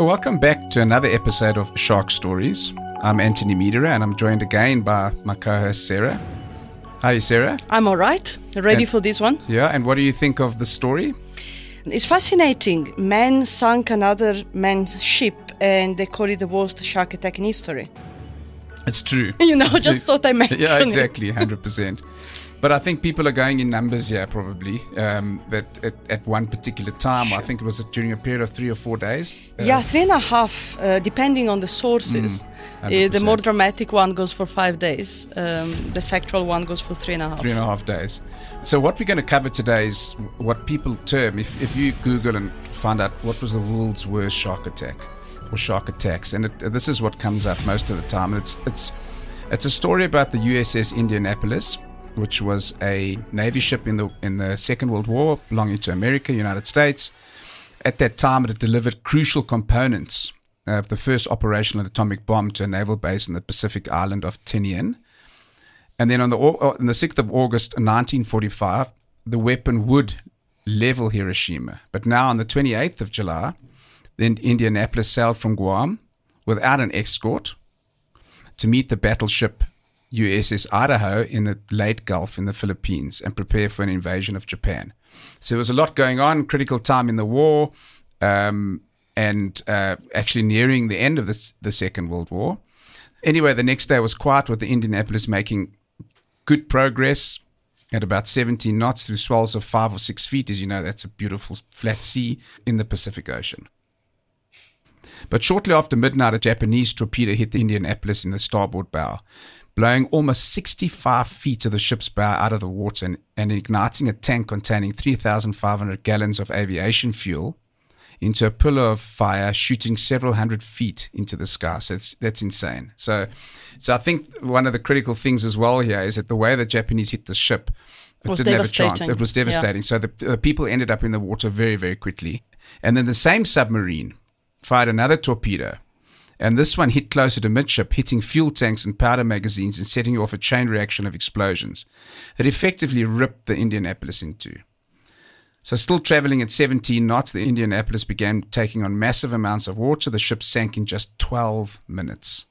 Welcome back to another episode of Shark Stories. I'm Anthony Medera and I'm joined again by my co host Sarah. How are you, Sarah. I'm all right. Ready And- for this one? Yeah, and what do you think of the story? It's fascinating. Man sunk another man's ship and they call it the worst shark attack in history. It's true. You know, just thought I mentioned yeah, exactly, 100%. But I think people are going in numbers here, probably. Um, that at, at one particular time, I think it was during a period of three or four days. Uh, Yeah, three and a half, uh, depending on the sources. Uh, the more dramatic one goes for five days. Um, the factual one goes for three and a half. Three and a half days. So what we're going to cover today is what people term, if, if you Google and find out what was the world's worst shark attack or shark attacks, and it, this is what comes up most of the time. It's it's it's a story about the USS Indianapolis, which was a navy ship in the in the Second World War, belonging to America, United States. At that time, it had delivered crucial components of the first operational atomic bomb to a naval base in the Pacific island of Tinian. And then on the uh, on the sixth of August, 1945, the weapon would level Hiroshima. But now on the 28th of July, then Indianapolis sailed from Guam without an escort to meet the battleship USS Idaho in the Leyte Gulf in the Philippines and prepare for an invasion of Japan. So there was a lot going on, critical time in the war, um, and uh, actually nearing the end of the, the Second World War. Anyway, the next day was quiet with the Indianapolis making good progress at about 17 knots through swells of five or six feet. As you know, that's a beautiful flat sea in the Pacific Ocean. But shortly after midnight, a Japanese torpedo hit the Indianapolis in the starboard bow, blowing almost 65 feet of the ship's bow out of the water and, and igniting a tank containing 3,500 gallons of aviation fuel into a pillar of fire, shooting several hundred feet into the sky. So it's, that's insane. So, so I think one of the critical things as well here is that the way the Japanese hit the ship, it Was didn't have a chance. It was Yeah. devastating. So the, the people ended up in the water very, very quickly. And then the same submarine fired another torpedo. And this one hit closer to midship, hitting fuel tanks and powder magazines and setting off a chain reaction of explosions that effectively ripped the Indianapolis in two. So, still traveling at 17 knots, the Indianapolis began taking on massive amounts of water. The ship sank in just 12 minutes.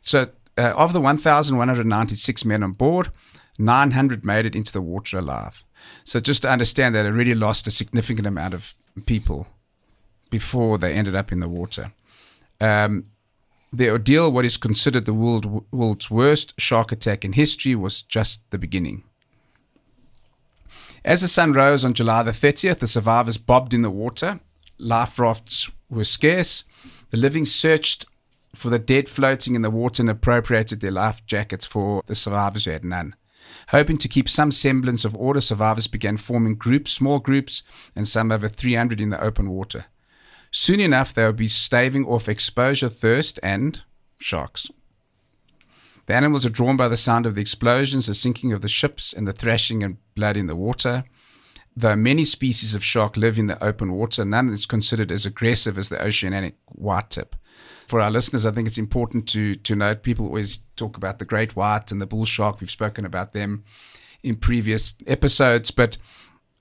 So, uh, of the 1,196 men on board, 900 made it into the water alive. So, just to understand that, it really lost a significant amount of people before they ended up in the water. Um, the ordeal, what is considered the world, world's worst shark attack in history, was just the beginning. As the sun rose on July the 30th, the survivors bobbed in the water. Life rafts were scarce. The living searched for the dead floating in the water and appropriated their life jackets for the survivors who had none. Hoping to keep some semblance of order, survivors began forming groups, small groups, and some over 300 in the open water. Soon enough, they would be staving off exposure, thirst, and sharks. The animals are drawn by the sound of the explosions, the sinking of the ships, and the thrashing and blood in the water. Though many species of shark live in the open water, none is considered as aggressive as the oceanic white tip. For our listeners, I think it's important to, to note people always talk about the great white and the bull shark. We've spoken about them in previous episodes. But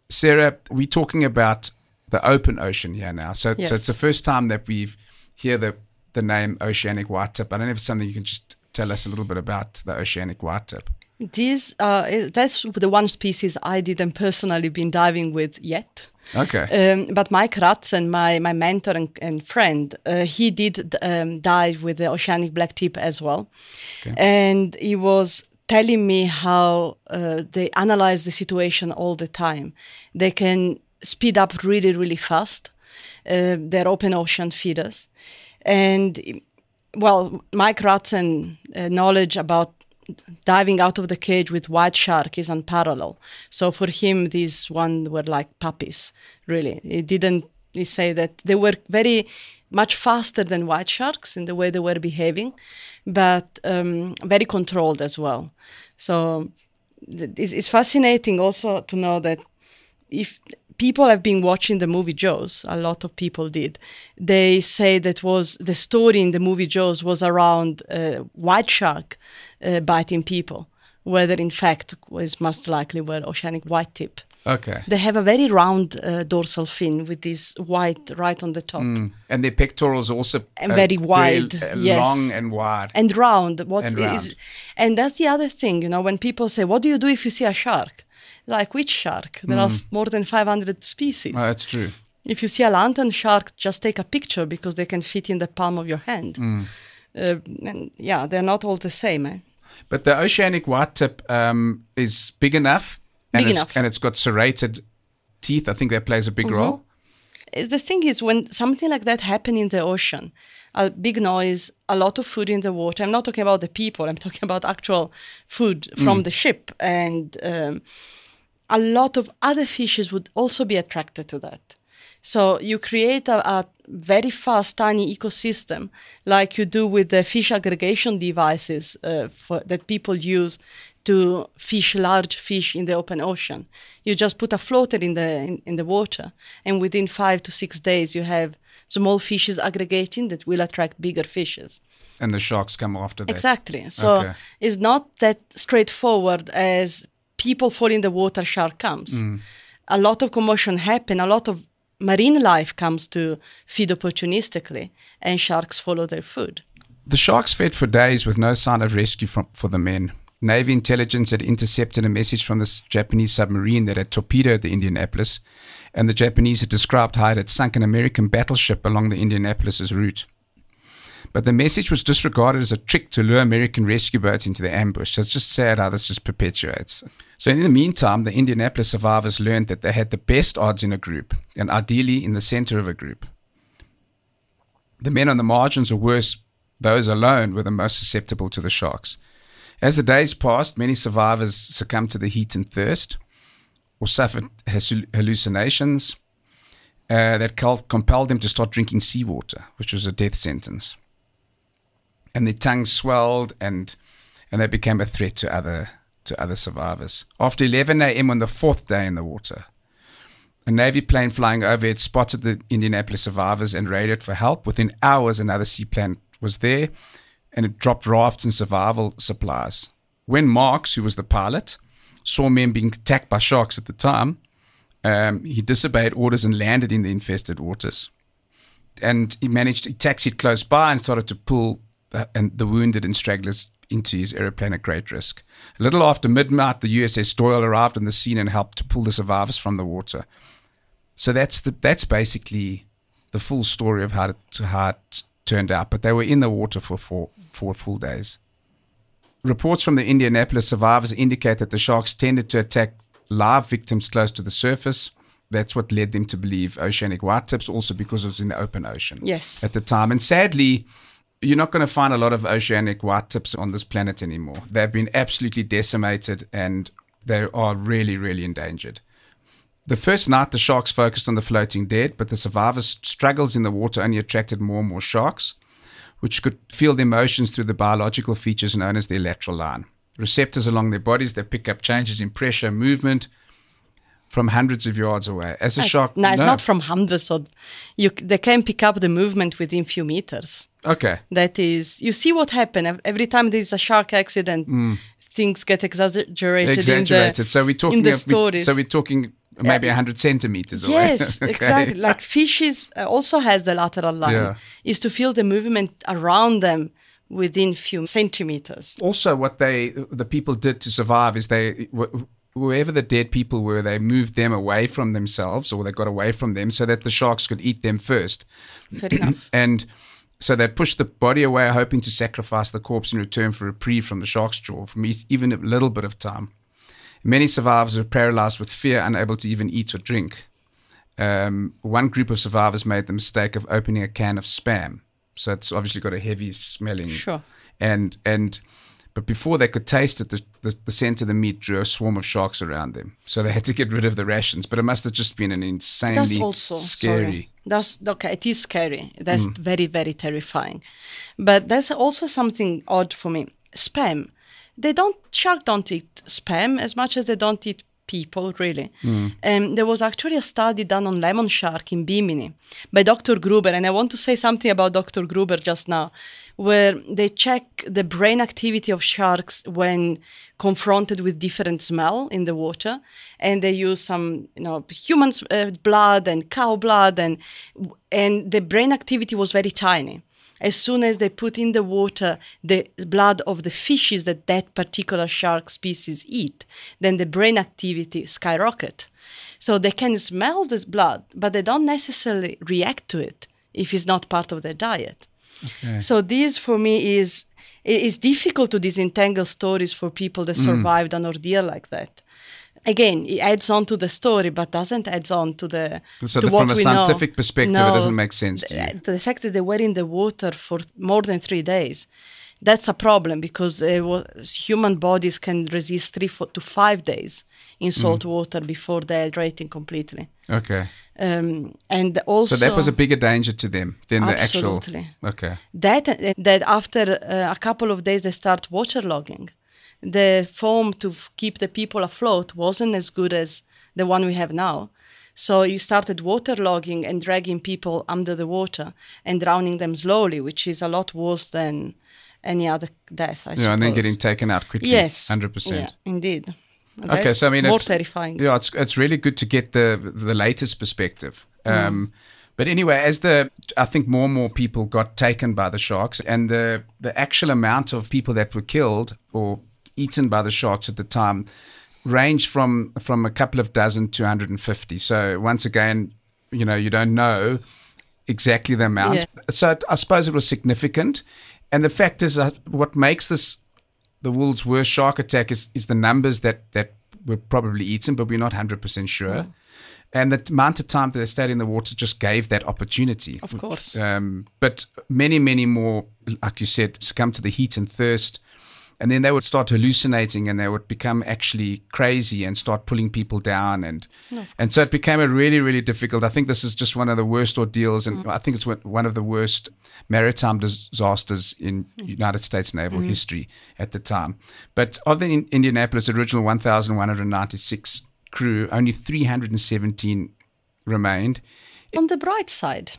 Sarah, we're talking about the open ocean here now. So, so it's the first time that we've hear the, the name oceanic white tip. I don't know if it's something you can just tell us a little bit about the oceanic white tip. This, uh, that's the one species I didn't personally been diving with yet. Okay. Um, but Mike Rutzen, my, my mentor and, and friend, uh, he did um, dive with the oceanic black tip as well. And he was telling me how uh, they analyze the situation all the time. They can speed up really, really fast. Uh, they're open ocean feeders. And well, Mike Rutzen uh, knowledge about diving out of the cage with white shark is unparalleled. So for him, these one were like puppies. Really, he didn't. He say that they were very much faster than white sharks in the way they were behaving, but um, very controlled as well. So it's, it's fascinating also to know that if people have been watching the movie Jaws, a lot of people did. They say that was the story in the movie Jaws was around uh, white shark uh, biting people, whether in fact was most likely were oceanic white tip. Okay. They have a very round uh, dorsal fin with this white right on the top. Mm. And their pectorals also And very wide, uh, yes. long and wide. and round. What And is- round. and that's the other thing, you know, when people say, "What do you do if you see a shark?" Like which shark? There are more than 500 species. oh, that's true. if you see a lantern shark, just take a picture because they can fit in the palm of your hand. Mm. Uh, and yeah, they're not all the same. Eh? But the oceanic whitetip um, is big enough, and Big it's, enough. and it's got serrated teeth. I think that plays a big Mm-hmm. role. Uh, The thing is, when something like that happen in the ocean, a big noise, a lot of food in the water. I'm not talking about the people. I'm talking about actual food from the ship, and um, a lot of other fishes would also be attracted to that. So you create a, a very fast, tiny ecosystem, like you do with the fish aggregation devices uh, for, that people use to fish large fish in the open ocean. You just put a floater in the in, in the water, and within five to six days, you have small fishes aggregating that will attract bigger fishes. And the sharks come after that. Exactly. So Okay. it's not that straightforward as people fall in the water, shark comes. A lot of commotion happen. A lot of marine life comes to feed opportunistically, and sharks follow their food. The sharks fed for days with no sign of rescue from, for the men. Navy intelligence had intercepted a message from this Japanese submarine that had torpedoed the Indianapolis, and the Japanese had described how it had sunk an American battleship along the Indianapolis's route. But the message was disregarded as a trick to lure American rescue boats into the ambush. So it's just sad how this just perpetuates. So in the meantime, the Indianapolis survivors learned that they had the best odds in a group, and ideally in the center of a group. The men on the margins, or worse, those alone, were the most susceptible to the sharks. As the days passed, many survivors succumbed to the heat and thirst, or suffered hallucinations uh, that compelled them to start drinking seawater, which was a death sentence. And their tongues swelled, and and they became a threat to other to other survivors. After 11 a.m. on the fourth day in the water, a Navy plane flying overhead spotted the Indianapolis survivors and radioed for help. Within hours, another seaplane was there and it dropped rafts and survival supplies. When Marks, who was the pilot, saw men being attacked by sharks at the time, um, he disobeyed orders and landed in the infested waters. And he managed, he taxied close by and started to pull and the wounded and stragglers into his aeroplane at great risk. A little after midnight, the USS Doyle arrived on the scene and helped to pull the survivors from the water. So that's the that's basically the full story of how it, how it turned out. But they were in the water for four four full days. Reports from the Indianapolis survivors indicate that the sharks tended to attack live victims close to the surface. That's what led them to believe oceanic white tips, also because it was in the open ocean Yes. at the time. And sadly, you're not going to find a lot of oceanic white tips on this planet anymore. They've been absolutely decimated and they are really, really endangered. The first night, the sharks focused on the floating dead, but the survivors' struggles in the water only attracted more and more sharks, which could feel the emotions through the biological features known as their lateral line. Receptors along their bodies, they pick up changes in pressure, movement from hundreds of yards away. As a shark. No, it's not from hundreds of. You, they can pick up the movement within few meters. Okay. That is, you see what happened every time there's a shark accident. Things get exaggerated. Mm. Exaggerated. The, so we're talking. in the of- stories. so we're talking maybe 100 centimeters away. Yes, Okay. exactly. Like fishes uh, also has the lateral line. Yeah. Is to feel the movement around them within few centimeters. also what they the people did to survive is they wh- wherever the dead people were they moved them away from themselves or they got away from them so that the sharks could eat them first Fair enough. and so they pushed the body away hoping to sacrifice the corpse in return for reprieve from the shark's jaw e- even a little bit of time many survivors were paralyzed with fear unable to even eat or drink um, one group of survivors made the mistake of opening a can of spam so it's obviously got a heavy smelling Sure. and and but before they could taste it, the, the, the scent of the meat drew a swarm of sharks around them. So they had to get rid of the rations. But it must have just been an insanely That's also scary. Sorry. That's okay. It is scary. That's mm. very very terrifying. But there's also something odd for me. Spam. They don't shark don't eat spam as much as they don't eat people, really. Mm. Um, there was actually a study done on lemon shark in Bimini by Dr. Gruber, and I want to say something about Dr. Gruber just now, where they check the brain activity of sharks when confronted with different smell in the water, and they use some, you know, human uh, blood and cow blood, and and the brain activity was very tiny as soon as they put in the water the blood of the fishes that that particular shark species eat, then the brain activity skyrocket. So they can smell this blood, but they don't necessarily react to it if it's not part of their diet. Okay. So this for me is it is difficult to disentangle stories for people that mm. survived an ordeal like that again it adds on to the story but doesn't add on to the so to the, from a scientific know. perspective no, it doesn't make sense to the, the, fact that they were in the water for more than three days that's a problem because uh, was, human bodies can resist three four, to five days in salt mm. water before they're hydrating completely okay um, and also so that was a bigger danger to them than absolutely. the actual okay that that after uh, a couple of days they start waterlogging the foam to f- keep the people afloat wasn't as good as the one we have now. So you started waterlogging and dragging people under the water and drowning them slowly, which is a lot worse than any other death. I yeah, suppose. and then getting taken out quickly. Yes, hundred percent. Yeah, indeed. That's okay, so I mean, more it's, terrifying. Yeah, it's it's really good to get the the latest perspective. Mm. Um, mm. But anyway, as the I think more and more people got taken by the sharks, and the the actual amount of people that were killed or eaten by the sharks at the time ranged from from a couple of dozen to 150. So once again, you know, you don't know exactly the amount. Yeah. So I suppose it was significant. And the fact is, uh, what makes this the world's worst shark attack is is the numbers that that were probably eaten, but we're not 100% sure. Mm. And the amount of time that they stayed in the water just gave that opportunity. Of course. Um, but many, many more, like you said, succumb to the heat and thirst and then they would start hallucinating and they would become actually crazy and start pulling people down and no. and so it became a really really difficult i think this is just one of the worst ordeals and mm. i think it's one of the worst maritime disasters in mm. united states naval mm. history at the time but of the indianapolis original 1196 crew only 317 remained on the bright side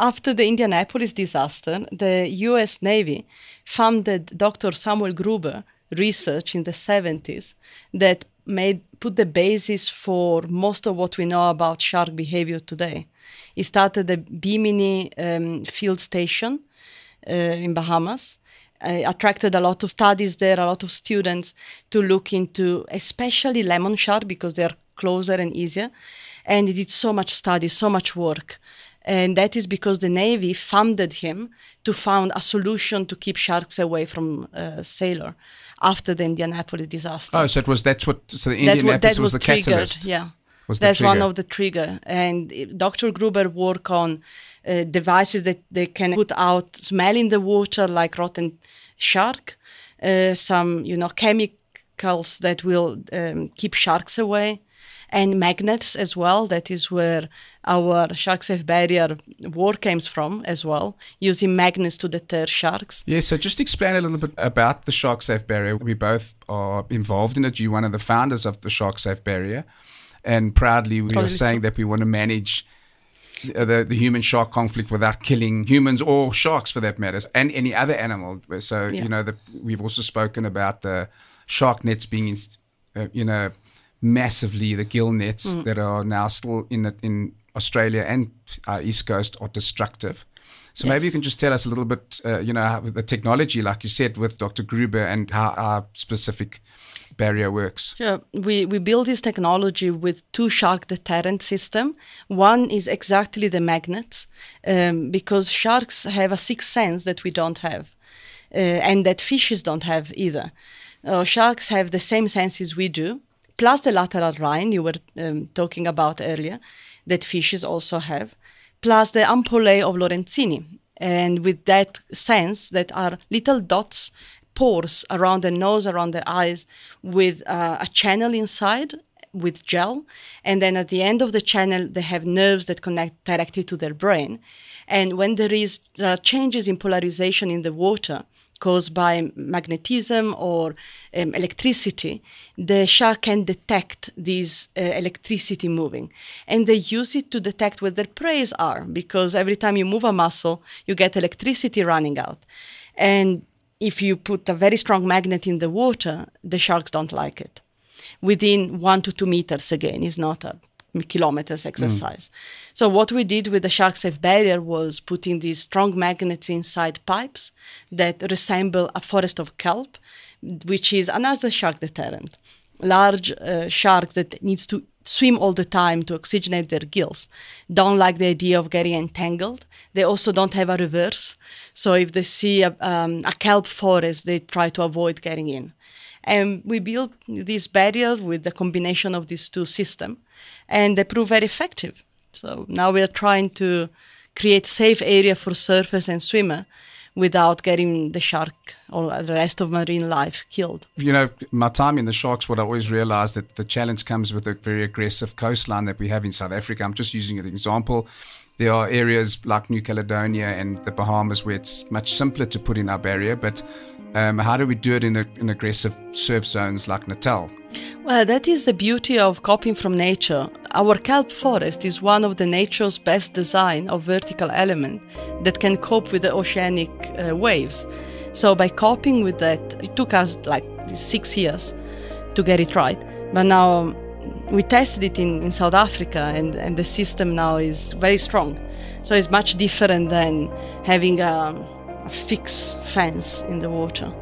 after the Indianapolis disaster, the US Navy funded Dr. Samuel Gruber research in the 70s that made put the basis for most of what we know about shark behavior today. He started the Bimini um, field station uh, in Bahamas. Uh, attracted a lot of studies there, a lot of students to look into, especially lemon shark because they're closer and easier. And he did so much study, so much work and that is because the navy funded him to find a solution to keep sharks away from uh, sailor after the Indianapolis disaster. Oh, so it was that's what so the Indianapolis that, that was, was, the triggered, catalyst. Yeah. That's one of the trigger, and Dr. Gruber work on uh, devices that they can put out smell in the water like rotten shark, uh, some you know chemicals that will um, keep sharks away, and magnets as well. That is where our shark safe barrier war comes from as well, using magnets to deter sharks. Yeah, so just explain a little bit about the shark safe barrier. We both are involved in it. You're one of the founders of the shark safe barrier, and proudly we Probably are saying so. that we want to manage. The, the human shark conflict without killing humans or sharks for that matter, and any other animal. So yeah. you know, the, we've also spoken about the shark nets being, uh, you know, massively. The gill nets mm. that are now still in in Australia and uh, East Coast are destructive. So yes. maybe you can just tell us a little bit, uh, you know, how the technology, like you said, with Dr. Gruber and how our specific barrier works. Sure. We, we build this technology with two shark deterrent system. One is exactly the magnets, um, because sharks have a sixth sense that we don't have, uh, and that fishes don't have either. Uh, sharks have the same senses we do, plus the lateral line you were um, talking about earlier, that fishes also have, plus the ampullae of Lorenzini. And with that sense, that are little dots, pores around the nose, around the eyes, with uh, a channel inside with gel. And then at the end of the channel, they have nerves that connect directly to their brain. And when there is there are changes in polarization in the water, caused by magnetism or um, electricity, the shark can detect this uh, electricity moving. And they use it to detect where their prey are because every time you move a muscle, you get electricity running out. And if you put a very strong magnet in the water, the sharks don't like it. Within one to two meters, again, is not a kilometers exercise. Mm. So what we did with the shark safe barrier was putting these strong magnets inside pipes that resemble a forest of kelp, which is another shark deterrent. Large uh, sharks that needs to swim all the time to oxygenate their gills don't like the idea of getting entangled. They also don't have a reverse. So if they see a, um, a kelp forest, they try to avoid getting in. And we built this barrier with the combination of these two systems, and they prove very effective. So now we are trying to create safe area for surfers and swimmer without getting the shark or the rest of marine life killed. You know, my time in the sharks, what I always realized that the challenge comes with a very aggressive coastline that we have in South Africa. I'm just using an example. There are areas like New Caledonia and the Bahamas where it's much simpler to put in our barrier, but um, how do we do it in, a, in aggressive surf zones like Natal? Well, that is the beauty of copying from nature. Our kelp forest is one of the nature's best design of vertical element that can cope with the oceanic uh, waves. So by copying with that, it took us like six years to get it right. But now um, we tested it in, in South Africa, and, and the system now is very strong. So it's much different than having a fix fence in the water.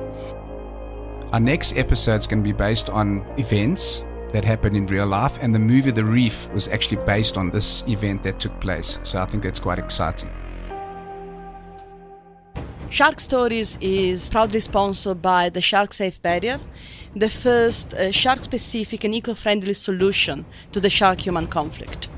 Our next episode is going to be based on events that happened in real life, and the movie The Reef was actually based on this event that took place. So I think that's quite exciting. Shark Stories is proudly sponsored by the Shark Safe Barrier, the first uh, shark specific and eco friendly solution to the shark human conflict.